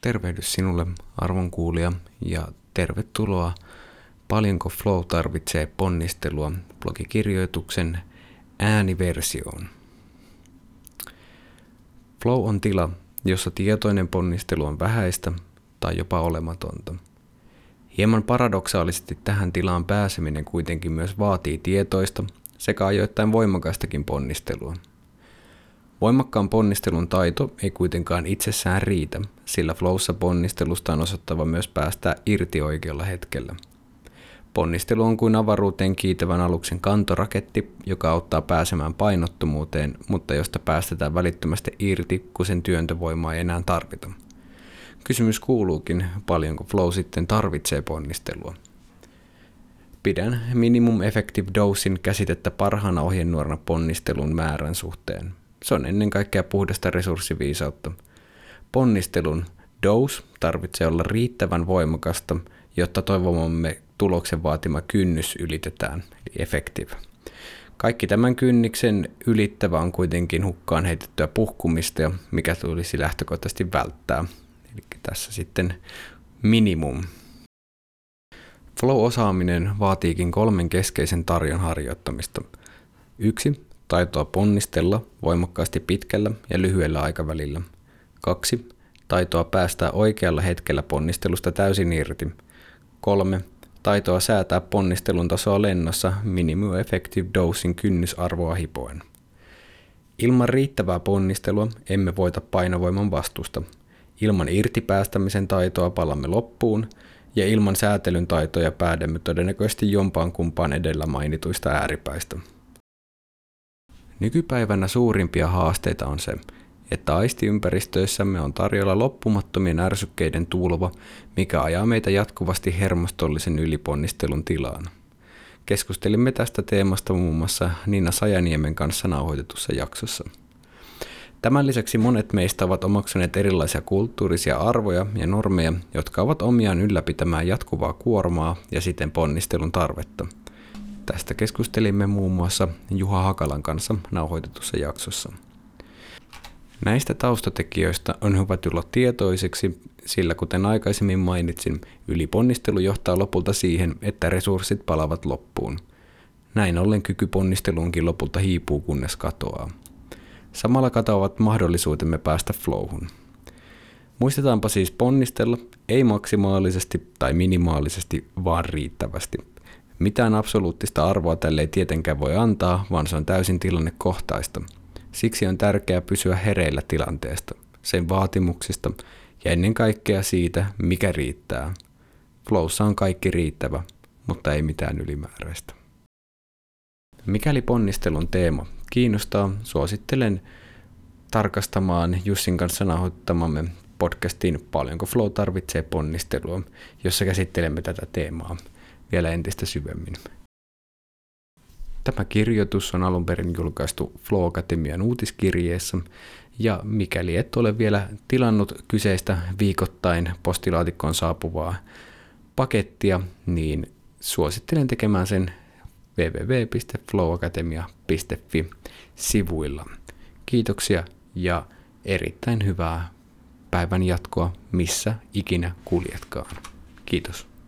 Tervehdys sinulle arvon kuulija ja tervetuloa Paljonko Flow tarvitsee ponnistelua blogikirjoituksen ääniversioon. Flow on tila, jossa tietoinen ponnistelu on vähäistä tai jopa olematonta. Hieman paradoksaalisesti tähän tilaan pääseminen kuitenkin myös vaatii tietoista sekä ajoittain voimakastakin ponnistelua – Voimakkaan ponnistelun taito ei kuitenkaan itsessään riitä, sillä flowssa ponnistelusta on osattava myös päästä irti oikealla hetkellä. Ponnistelu on kuin avaruuteen kiitävän aluksen kantoraketti, joka auttaa pääsemään painottomuuteen, mutta josta päästetään välittömästi irti, kun sen työntövoimaa ei enää tarvita. Kysymys kuuluukin, paljonko flow sitten tarvitsee ponnistelua. Pidän minimum effective dosein käsitettä parhaana ohjenuorana ponnistelun määrän suhteen. Se on ennen kaikkea puhdasta resurssiviisautta. Ponnistelun dose tarvitsee olla riittävän voimakasta, jotta toivomamme tuloksen vaatima kynnys ylitetään, eli effective. Kaikki tämän kynniksen ylittävä on kuitenkin hukkaan heitettyä puhkumista, mikä tulisi lähtökohtaisesti välttää. Eli tässä sitten minimum. Flow-osaaminen vaatiikin kolmen keskeisen tarjon harjoittamista. Yksi, taitoa ponnistella voimakkaasti pitkällä ja lyhyellä aikavälillä. 2. Taitoa päästää oikealla hetkellä ponnistelusta täysin irti. 3. Taitoa säätää ponnistelun tasoa lennossa minimum effective dosin kynnysarvoa hipoen. Ilman riittävää ponnistelua emme voita painovoiman vastusta. Ilman irtipäästämisen taitoa palamme loppuun, ja ilman säätelyn taitoja päädemme todennäköisesti jompaan kumpaan edellä mainituista ääripäistä. Nykypäivänä suurimpia haasteita on se, että aistiympäristöissämme on tarjolla loppumattomien ärsykkeiden tulva, mikä ajaa meitä jatkuvasti hermostollisen yliponnistelun tilaan. Keskustelimme tästä teemasta muun muassa Nina Sajaniemen kanssa nauhoitetussa jaksossa. Tämän lisäksi monet meistä ovat omaksuneet erilaisia kulttuurisia arvoja ja normeja, jotka ovat omiaan ylläpitämään jatkuvaa kuormaa ja siten ponnistelun tarvetta – Tästä keskustelimme muun muassa Juha Hakalan kanssa nauhoitetussa jaksossa. Näistä taustatekijöistä on hyvä tulla tietoiseksi, sillä kuten aikaisemmin mainitsin, yliponnistelu johtaa lopulta siihen, että resurssit palavat loppuun. Näin ollen kyky ponnisteluunkin lopulta hiipuu kunnes katoaa. Samalla katoavat mahdollisuutemme päästä flowhun. Muistetaanpa siis ponnistella, ei maksimaalisesti tai minimaalisesti, vaan riittävästi – mitään absoluuttista arvoa tälle ei tietenkään voi antaa, vaan se on täysin tilannekohtaista. Siksi on tärkeää pysyä hereillä tilanteesta, sen vaatimuksista ja ennen kaikkea siitä, mikä riittää. Flowssa on kaikki riittävä, mutta ei mitään ylimääräistä. Mikäli ponnistelun teema kiinnostaa, suosittelen tarkastamaan Jussin kanssa nauhoittamamme podcastin Paljonko Flow tarvitsee ponnistelua, jossa käsittelemme tätä teemaa – vielä entistä syvemmin. Tämä kirjoitus on alun perin julkaistu Flow Academian uutiskirjeessä, ja mikäli et ole vielä tilannut kyseistä viikoittain postilaatikkoon saapuvaa pakettia, niin suosittelen tekemään sen www.flowacademia.fi sivuilla. Kiitoksia ja erittäin hyvää päivän jatkoa, missä ikinä kuljetkaan. Kiitos.